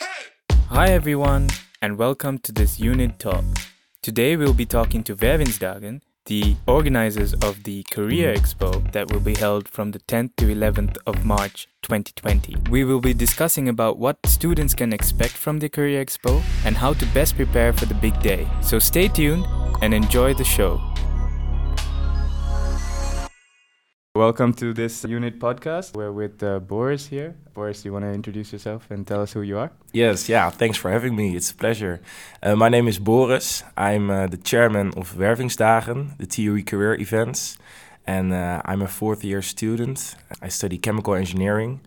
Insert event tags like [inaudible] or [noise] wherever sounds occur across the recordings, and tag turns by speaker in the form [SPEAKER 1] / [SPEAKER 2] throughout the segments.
[SPEAKER 1] Hi everyone, and welcome to this unit talk. Today we'll be talking to Wervingsdagen, the organizers of the Career Expo that will be held from the 10th to 11th of March 2020. We will be discussing about what students can expect from the Career Expo and how to best prepare for the big day. So stay tuned and enjoy the show. Welcome to this unit podcast. We're with uh, Boris here. Boris, you want to introduce yourself and tell us who you are?
[SPEAKER 2] Yes, yeah, thanks for having me. It's a pleasure. Uh, my name is Boris. I'm uh, the chairman of Wervingsdagen, the TUE career events, and uh, I'm a fourth year student. I study chemical engineering.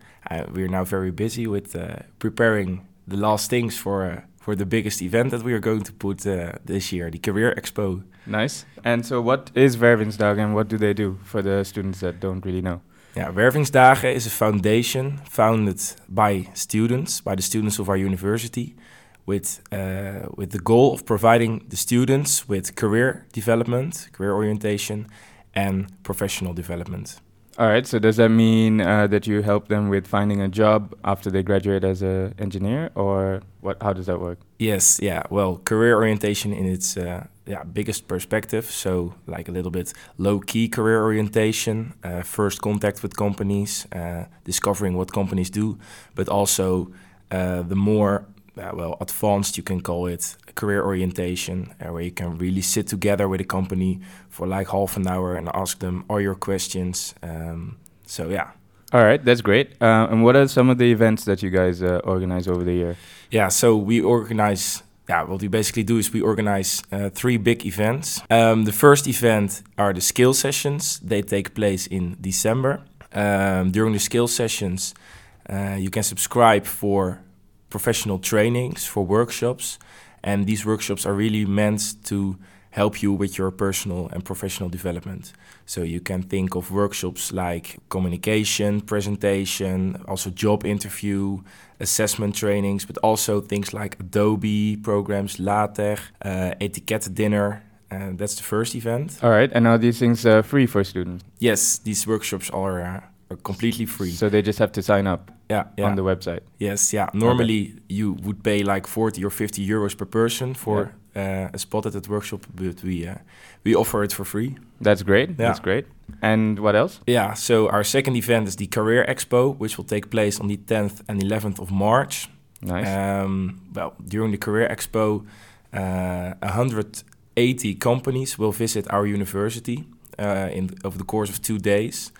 [SPEAKER 2] We're now very busy with uh, preparing the last things for uh, for the biggest event that we are going to put uh, this year, the Career Expo.
[SPEAKER 1] Nice. And so, what is Wervingsdagen and what do they do for the students that don't really know?
[SPEAKER 2] Yeah, Wervingsdagen is a foundation founded by students, by the students of our university, with uh, with the goal of providing the students with career development, career orientation, and professional development.
[SPEAKER 1] All right. So does that mean uh, that you help them with finding a job after they graduate as an engineer, or what? How does that work?
[SPEAKER 2] Yes. Yeah. Well, career orientation in its uh, yeah biggest perspective. So like a little bit low key career orientation, uh, first contact with companies, uh, discovering what companies do, but also uh, the more uh, well advanced you can call it career orientation uh, where you can really sit together with a company for like half an hour and ask them all your questions um, so yeah
[SPEAKER 1] all right that's great uh, and what are some of the events that you guys uh, organize over the year
[SPEAKER 2] yeah so we organize yeah, what we basically do is we organize uh, three big events. Um, the first event are the skill sessions. They take place in December. Um, during the skill sessions, uh, you can subscribe for professional trainings, for workshops, and these workshops are really meant to help you with your personal and professional development. So you can think of workshops like communication, presentation, also job interview, assessment trainings, but also things like Adobe programs, LaTeX, uh, etiquette dinner. And that's the first event.
[SPEAKER 1] All right. And are these things uh, free for students?
[SPEAKER 2] Yes, these workshops are, uh, are completely free.
[SPEAKER 1] So they just have to sign up
[SPEAKER 2] yeah, yeah.
[SPEAKER 1] on the website.
[SPEAKER 2] Yes, yeah. Normally okay. you would pay like 40 or 50 euros per person for yeah uh, a spot at that workshop, but we uh, we offer it for free.
[SPEAKER 1] That's great. Yeah. That's great. And what else?
[SPEAKER 2] Yeah. So our second event is the Career Expo, which will take place on the 10th and 11th of March.
[SPEAKER 1] Nice.
[SPEAKER 2] Um, well, during the Career Expo, uh, 180 companies will visit our university uh, in over the course of two days,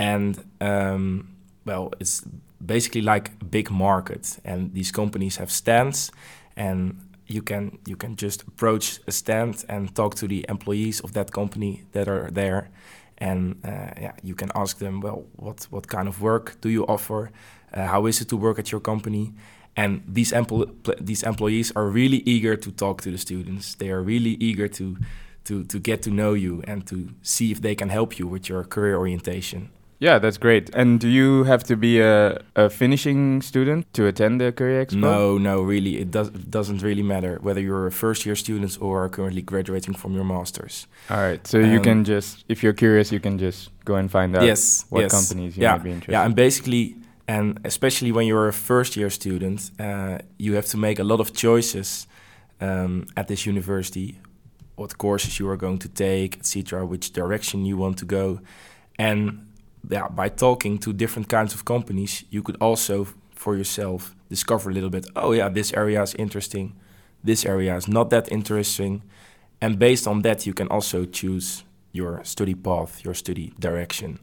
[SPEAKER 2] and um, well, it's basically like a big market, and these companies have stands and you can you can just approach a stand and talk to the employees of that company that are there. And uh, yeah you can ask them well what what kind of work do you offer? Uh, how is it to work at your company? And these empl these employees are really eager to talk to the students. They are really eager to to to get to know you and to see if they can help you with your career orientation
[SPEAKER 1] yeah, that's great. And do you have to be a, a finishing student to attend the Career Expo?
[SPEAKER 2] No, no, really. It, does, it doesn't really matter whether you're a first year student or are currently graduating from your master's.
[SPEAKER 1] All right. So um, you can just, if you're curious, you can just go and find out
[SPEAKER 2] yes,
[SPEAKER 1] what
[SPEAKER 2] yes.
[SPEAKER 1] companies you
[SPEAKER 2] yeah,
[SPEAKER 1] might be interested in.
[SPEAKER 2] Yeah, and basically, and especially when you're a first year student, uh, you have to make a lot of choices um, at this university what courses you are going to take, etc., which direction you want to go. And yeah, by talking to different kinds of companies, you could also for yourself discover a little bit. Oh yeah, this area is interesting. This area is not that interesting, and based on that, you can also choose your study path, your study direction.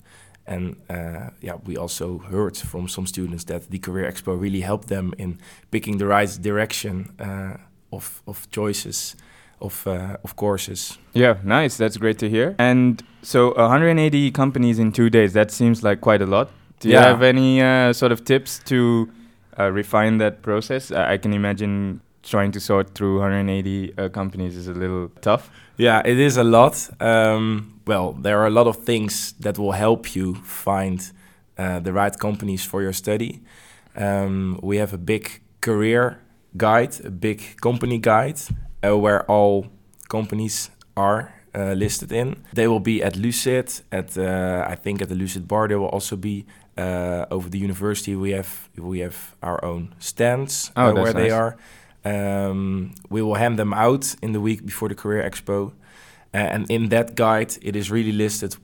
[SPEAKER 2] And uh, yeah, we also heard from some students that the Career Expo really helped them in picking the right direction uh, of of choices of uh, of courses.
[SPEAKER 1] Yeah, nice. That's great to hear. And so 180 companies in two days. That seems like quite a lot. Do you have any uh, sort of tips to uh, refine that process? I I can imagine trying to sort through 180 uh, companies is a little tough.
[SPEAKER 2] Yeah, it is a lot. Um, well, there are a lot of things that will help you find uh, the right companies for your study. Um, we have a big career guide, a big company guide, uh, where all companies are uh, listed in. They will be at Lucid, at uh, I think at the Lucid Bar. They will also be uh, over the university. We have we have our own stands
[SPEAKER 1] Oh,
[SPEAKER 2] uh, where they are. Um, we will hand them out in the week before the Career Expo, uh, and in that guide, it is really listed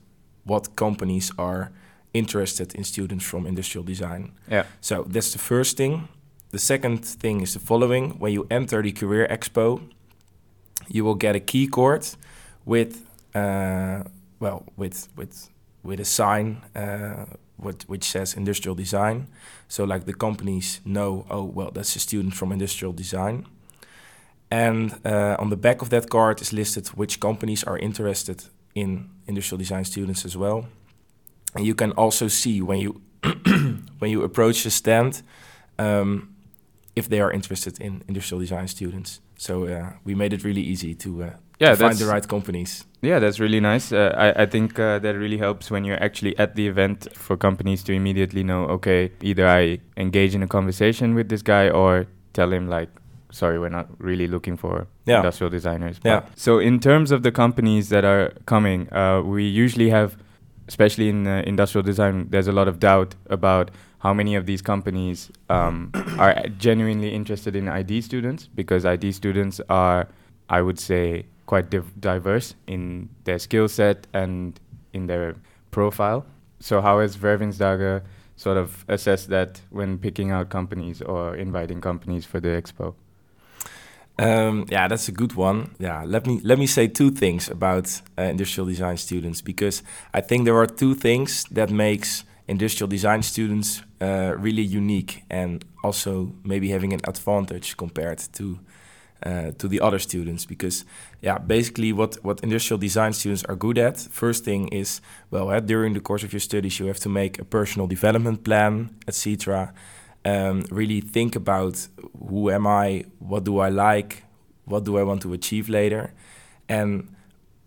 [SPEAKER 2] what companies are interested in students from industrial design.
[SPEAKER 1] Yeah.
[SPEAKER 2] So that's the first thing. The second thing is the following: when you enter the Career Expo, you will get a key card with, uh, well, with with with a sign uh, what, which says industrial design. So like the companies know, oh well, that's a student from industrial design. And uh, on the back of that card is listed which companies are interested in industrial design students as well. And you can also see when you [clears throat] when you approach the stand um, if they are interested in industrial design students. So uh, we made it really easy to, uh,
[SPEAKER 1] Yeah,
[SPEAKER 2] to find the right companies.
[SPEAKER 1] Yeah, that's really nice. Uh, I, I think uh, that really helps when you're actually at the event for companies to immediately know, okay, either I engage in a conversation with this guy or tell him like, sorry, we're not really looking for
[SPEAKER 2] Yeah.
[SPEAKER 1] industrial designers.
[SPEAKER 2] Yeah.
[SPEAKER 1] But- So in terms of the companies that are coming, uh, we usually have, especially in uh, industrial design, there's a lot of doubt about how many of these companies um, [coughs] are genuinely interested in ID students because ID students are, I would say, quite div- diverse in their skill set and in their profile. So how has Wervingsdagen sort of assessed that when picking out companies or inviting companies for the expo?
[SPEAKER 2] Um, yeah, that's a good one. Yeah, let me let me say two things about uh, industrial design students because I think there are two things that makes industrial design students uh, really unique and also maybe having an advantage compared to uh, to the other students because yeah basically what what industrial design students are good at first thing is well uh, during the course of your studies you have to make a personal development plan etc um, really think about who am I, what do I like, what do I want to achieve later, and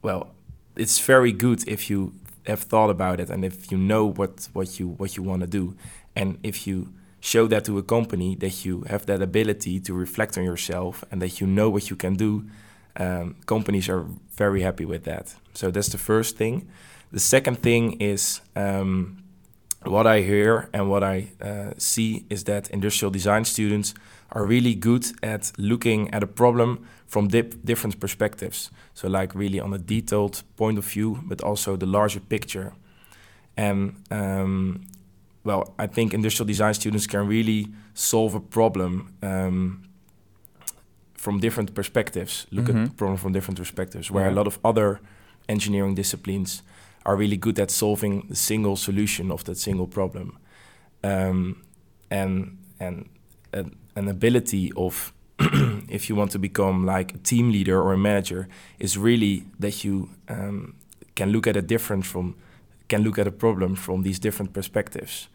[SPEAKER 2] well, it's very good if you have thought about it and if you know what what you what you want to do, and if you show that to a company that you have that ability to reflect on yourself and that you know what you can do, um, companies are very happy with that. So that's the first thing. The second thing is. Um, what I hear and what I uh, see is that industrial design students are really good at looking at a problem from dip- different perspectives. So, like really on a detailed point of view, but also the larger picture. And um, well, I think industrial design students can really solve a problem um, from different perspectives. Look at
[SPEAKER 1] Mhm.
[SPEAKER 2] the problem from different perspectives, where
[SPEAKER 1] Yeah.
[SPEAKER 2] a lot of other engineering disciplines are really good at solving the single solution of that single problem. Um, and and an, ability of [clears throat] if you want to become like a team leader or a manager is really that you um, can look at a different from can look at a problem from these different perspectives.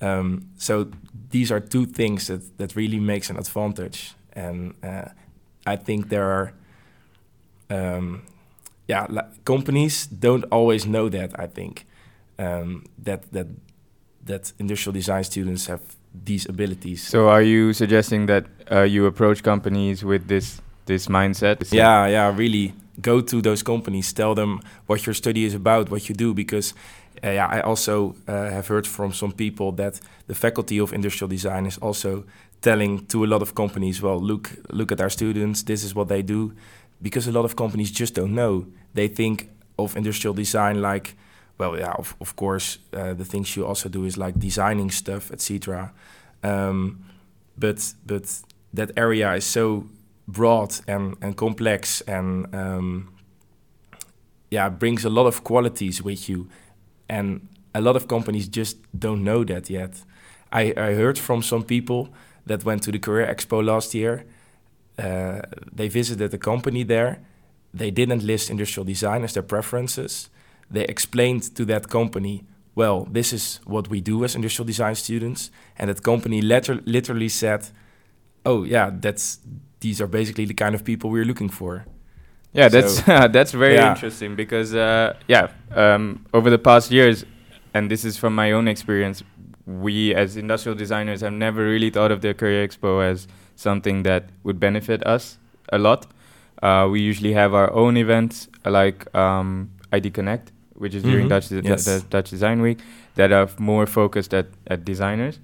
[SPEAKER 2] Um, so these are two things that that really makes an advantage, and uh, I think there are. Um, yeah, li- companies don't always know that. I think um, that that that industrial design students have these abilities.
[SPEAKER 1] So are you suggesting that uh, you approach companies with this this mindset?
[SPEAKER 2] yeah, yeah, really go to those companies, tell them what your study is about, what you do, because uh, yeah, I also uh, have heard from some people that the faculty of industrial design is also telling to a lot of companies, well, look, look at our students, this is what they do, because a lot of companies just don't know. They think of industrial design like, well, yeah, of, of course, uh, the things you also do is like designing stuff, etc. Um, but but that area is so broad and, and complex and um, yeah brings a lot of qualities with you and a lot of companies just don't know that yet I, I heard from some people that went to the career expo last year uh, they visited a company there. They didn't list industrial design as their preferences. They explained to that company well this is what we do as industrial design students. And that company letter- literally said oh yeah that's these are basically the kind of people we're looking for.
[SPEAKER 1] Yeah, that's [laughs] that's very
[SPEAKER 2] Yeah.
[SPEAKER 1] interesting because uh, yeah, um, over the past years, and this is from my own experience, we as industrial designers have never really thought of the Career Expo as something that would benefit us a lot. Uh, we usually have our own events like um, ID Connect, which is during
[SPEAKER 2] Mhm.
[SPEAKER 1] Dutch, the,
[SPEAKER 2] Yes.
[SPEAKER 1] the Dutch Design Week, that are more focused at, at designers.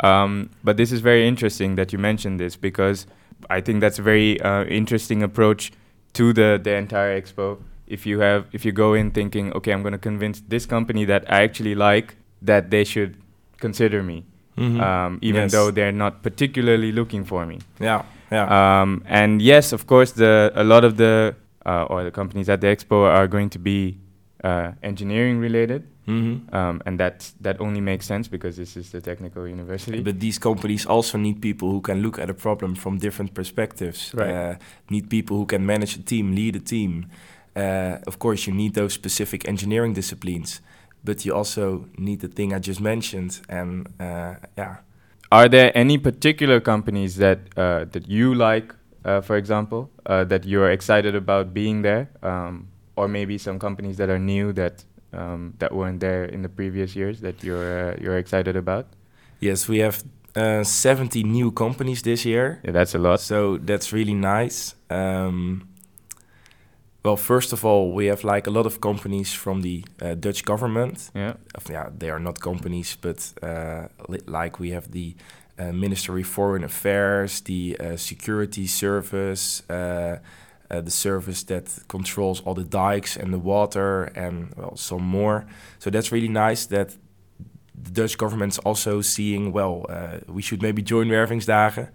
[SPEAKER 1] Um, but this is very interesting that you mentioned this because I think that's a very uh, interesting approach to the, the entire expo. If you have if you go in thinking, okay, I'm going to convince this company that I actually like that they should consider me,
[SPEAKER 2] Mhm.
[SPEAKER 1] um, even
[SPEAKER 2] Yes.
[SPEAKER 1] though they're not particularly looking for me.
[SPEAKER 2] yeah, yeah.
[SPEAKER 1] Um, and yes, of course, the a lot of the uh, or the companies at the expo are going to be uh, engineering related,
[SPEAKER 2] Mhm.
[SPEAKER 1] um, and that that only makes sense because this is the technical university.
[SPEAKER 2] But these companies also need people who can look at a problem from different perspectives.
[SPEAKER 1] Right.
[SPEAKER 2] Uh, need people who can manage a team, lead a team. Uh, of course, you need those specific engineering disciplines, but you also need the thing I just mentioned. And uh, yeah,
[SPEAKER 1] are there any particular companies that uh, that you like, uh, for example, uh, that you're excited about being there, um, or maybe some companies that are new that um, that weren't there in the previous years that you're uh, you're excited about?
[SPEAKER 2] yes, we have uh, 70 new companies this year.
[SPEAKER 1] Yeah, that's a lot.
[SPEAKER 2] So that's really nice. Um, well, first of all, we have like a lot of companies from the uh, Dutch government.
[SPEAKER 1] Yeah.
[SPEAKER 2] Yeah, they are not companies, but uh, li- like we have the uh, Ministry of Foreign Affairs, the uh, Security Service, uh, uh, the service that controls all the dikes and the water, and well, some more. So that's really nice that the Dutch government's also seeing, well, uh, we should maybe join Wervingsdagen.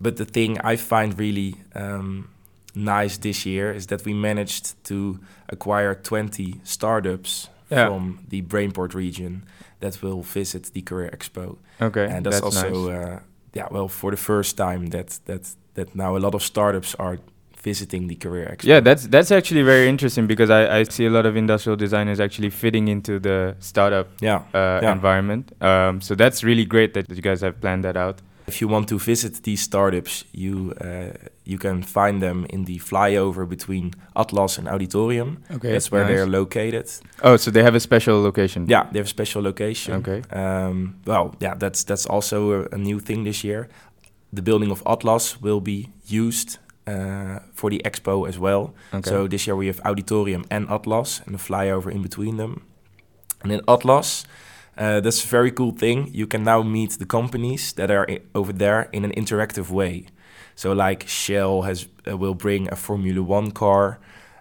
[SPEAKER 2] But the thing I find really um, nice this year is that we managed to acquire 20 startups
[SPEAKER 1] Yeah.
[SPEAKER 2] from the Brainport region that will visit the Career Expo.
[SPEAKER 1] Okay,
[SPEAKER 2] and that's, also,
[SPEAKER 1] nice.
[SPEAKER 2] uh, yeah, well, for the first time that, that, that now a lot of startups are visiting the Career Expo.
[SPEAKER 1] Yeah, that's that's actually very interesting because I, I see a lot of industrial designers actually fitting into the startup
[SPEAKER 2] yeah.
[SPEAKER 1] uh,
[SPEAKER 2] Yeah.
[SPEAKER 1] environment. Um, so that's really great that you guys have planned that out.
[SPEAKER 2] If you want to visit these startups, you uh, you can find them in the flyover between Atlas and Auditorium.
[SPEAKER 1] Okay,
[SPEAKER 2] That's where they're located.
[SPEAKER 1] Oh, so they have a special location.
[SPEAKER 2] Yeah, they have a special location.
[SPEAKER 1] Okay.
[SPEAKER 2] Um, well, yeah, that's that's also a, a new thing this year. The building of Atlas will be used uh, for the expo as well.
[SPEAKER 1] Okay.
[SPEAKER 2] So this year we have Auditorium and Atlas and the flyover in between them. And in Atlas, uh, that's a very cool thing. You can now meet the companies that are over there in an interactive way. So like Shell has uh, will bring a Formula One car.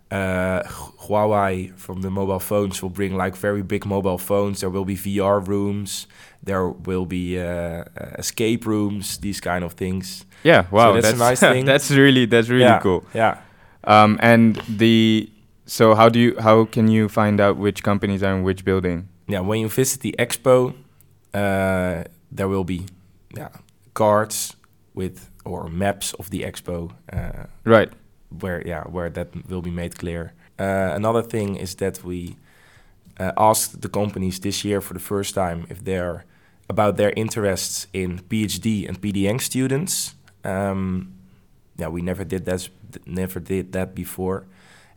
[SPEAKER 2] Uh, Huawei from the mobile phones will bring like very big mobile phones. There will be VR rooms. There will be uh, uh, escape rooms. These kind of things.
[SPEAKER 1] yeah, wow,
[SPEAKER 2] that's a nice [laughs] thing.
[SPEAKER 1] that's really that's really
[SPEAKER 2] yeah,
[SPEAKER 1] cool.
[SPEAKER 2] Yeah.
[SPEAKER 1] Um, and the so how do you how can you find out which companies are in which building?
[SPEAKER 2] Yeah, when you visit the expo, uh, there will be yeah, cards with or maps of the expo uh,
[SPEAKER 1] Right.
[SPEAKER 2] where yeah where that will be made clear. Uh, another thing is that we uh, asked the companies this year for the first time if they're about their interests in PhD and PDEng students. Um, yeah, we never did that never did that before,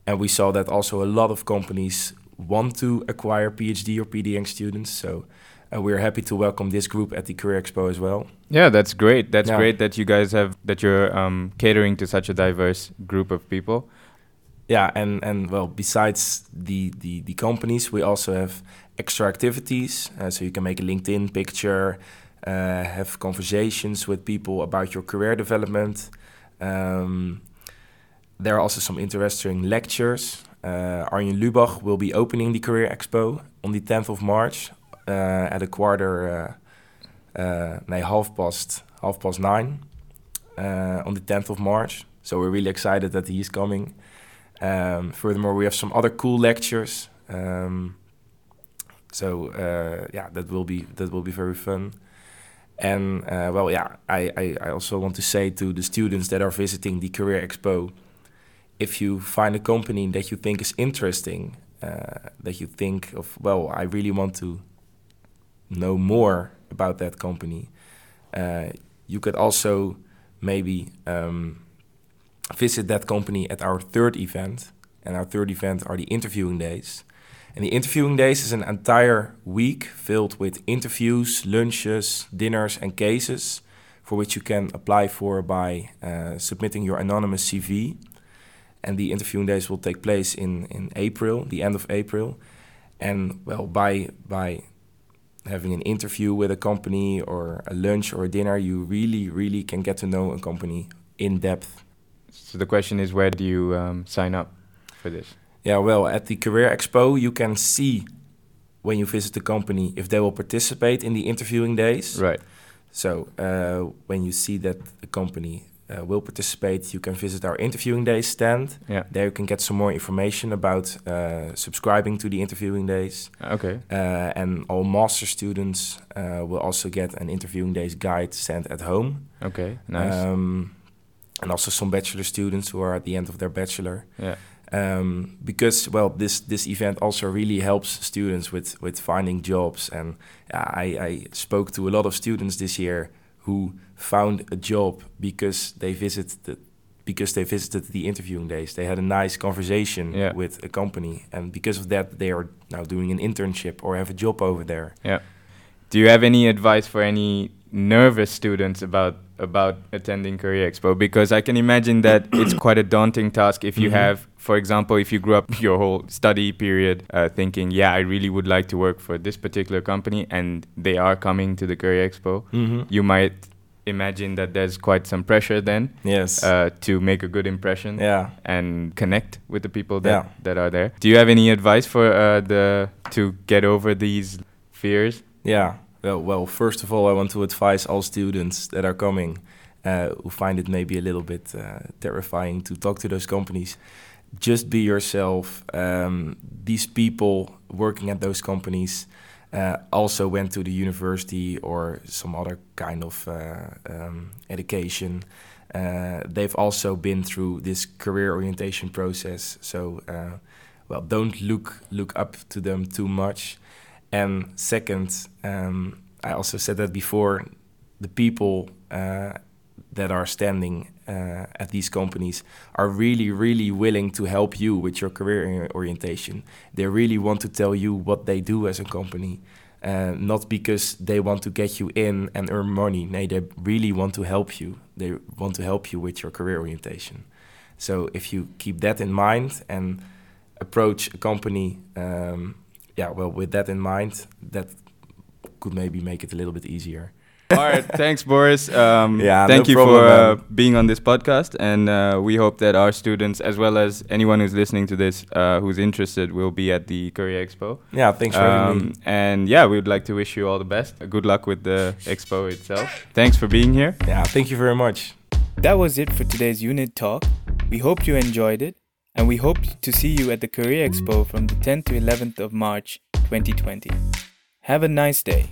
[SPEAKER 2] and we saw that also a lot of companies want to acquire PhD or PDEng students. So uh, we're happy to welcome this group at the Career Expo as well.
[SPEAKER 1] Yeah, that's great. That's
[SPEAKER 2] Yeah.
[SPEAKER 1] great that you guys have that you're um, catering to such a diverse group of people.
[SPEAKER 2] Yeah, and and well, besides the the, the companies, we also have extra activities. Uh, so you can make a LinkedIn picture, uh, have conversations with people about your career development. Um, there are also some interesting lectures. Uh, Arjen Lubach will be opening the Career Expo on the 10th of March uh, at a quarter, uh, nee, half past half past nine on the 10th of March. So we're really excited that he is coming. Um, furthermore, we have some other cool lectures. Um, so yeah, that will be that will be very fun. And well, yeah, I, I, I also want to say to the students that are visiting the Career Expo, if you find a company that you think is interesting, uh, that you think of, well, I really want to know more about that company, uh, you could also maybe um, visit that company at our third event. And our third event are the interviewing days. And the interviewing days is an entire week filled with interviews, lunches, dinners, and cases for which you can apply for by uh, submitting your anonymous CV. And the interviewing days will take place in, in April, the end of April. And well, by by having an interview with a company or a lunch or a dinner, you really, really can get to know a company in depth.
[SPEAKER 1] So the question is, where do you um, sign up for this?
[SPEAKER 2] Yeah, well, at the Career Expo, you can see when you visit the company if they will participate in the interviewing days.
[SPEAKER 1] Right.
[SPEAKER 2] So uh, when you see that the company uh, will participate, you can visit our interviewing days stand.
[SPEAKER 1] Yeah.
[SPEAKER 2] There you can get some more information about uh, subscribing to the interviewing days.
[SPEAKER 1] Okay.
[SPEAKER 2] Uh, and all master students uh, will also get an interviewing days guide sent at home.
[SPEAKER 1] Okay. Nice.
[SPEAKER 2] Um, and also some bachelor students who are at the end of their bachelor.
[SPEAKER 1] yeah.
[SPEAKER 2] Um, because well, this this event also really helps students with with finding jobs. And I, I spoke to a lot of students this year who found a job because they visited the because they visited the interviewing days. They had a nice conversation
[SPEAKER 1] Yeah.
[SPEAKER 2] with a company, and because of that, they are now doing an internship or have a job over there.
[SPEAKER 1] Yeah. Do you have any advice for any nervous students about about attending Career Expo? Because I can imagine that it's [coughs] quite a daunting task if you
[SPEAKER 2] Mhm.
[SPEAKER 1] have, for example, if you grew up your whole study period uh, thinking, yeah, I really would like to work for this particular company, and they are coming to the Career Expo.
[SPEAKER 2] Mm-hmm.
[SPEAKER 1] You might imagine that there's quite some pressure then
[SPEAKER 2] Yes.
[SPEAKER 1] uh, to make a good impression
[SPEAKER 2] yeah.
[SPEAKER 1] and connect with the people that,
[SPEAKER 2] Yeah.
[SPEAKER 1] that are there. Do you have any advice for uh, the to get over these fears?
[SPEAKER 2] Yeah. Well, well, first of all, I want to advise all students that are coming uh, who find it maybe a little bit uh, terrifying to talk to those companies. Just be yourself. Um, these people working at those companies uh, also went to the university or some other kind of uh, um, education. Uh, they've also been through this career orientation process. So, uh, well, don't look look up to them too much. And second, um, I also said that before, the people uh, that are standing uh, at these companies are really, really willing to help you with your career orientation. They really want to tell you what they do as a company, uh, not because they want to get you in and earn money. No, they really want to help you. They want to help you with your career orientation. So if you keep that in mind and approach a company, um, yeah, well, with that in mind, that could maybe make it a little bit easier.
[SPEAKER 1] All right, thanks, Boris. Um,
[SPEAKER 2] Yeah,
[SPEAKER 1] thank
[SPEAKER 2] no
[SPEAKER 1] you
[SPEAKER 2] problem,
[SPEAKER 1] for uh, being on this podcast, and uh, we hope that our students, as well as anyone who's listening to this, uh, who's interested, will be at the Career Expo.
[SPEAKER 2] Yeah, thanks for having me.
[SPEAKER 1] Um, and yeah, we would like to wish you all the best. Good luck with the expo itself. Thanks for being here.
[SPEAKER 2] Yeah, thank you very much.
[SPEAKER 1] That was it for today's unit talk. We hope you enjoyed it, and we hope to see you at the Career Expo from the 10th to 11th of March 2020. Have a nice day.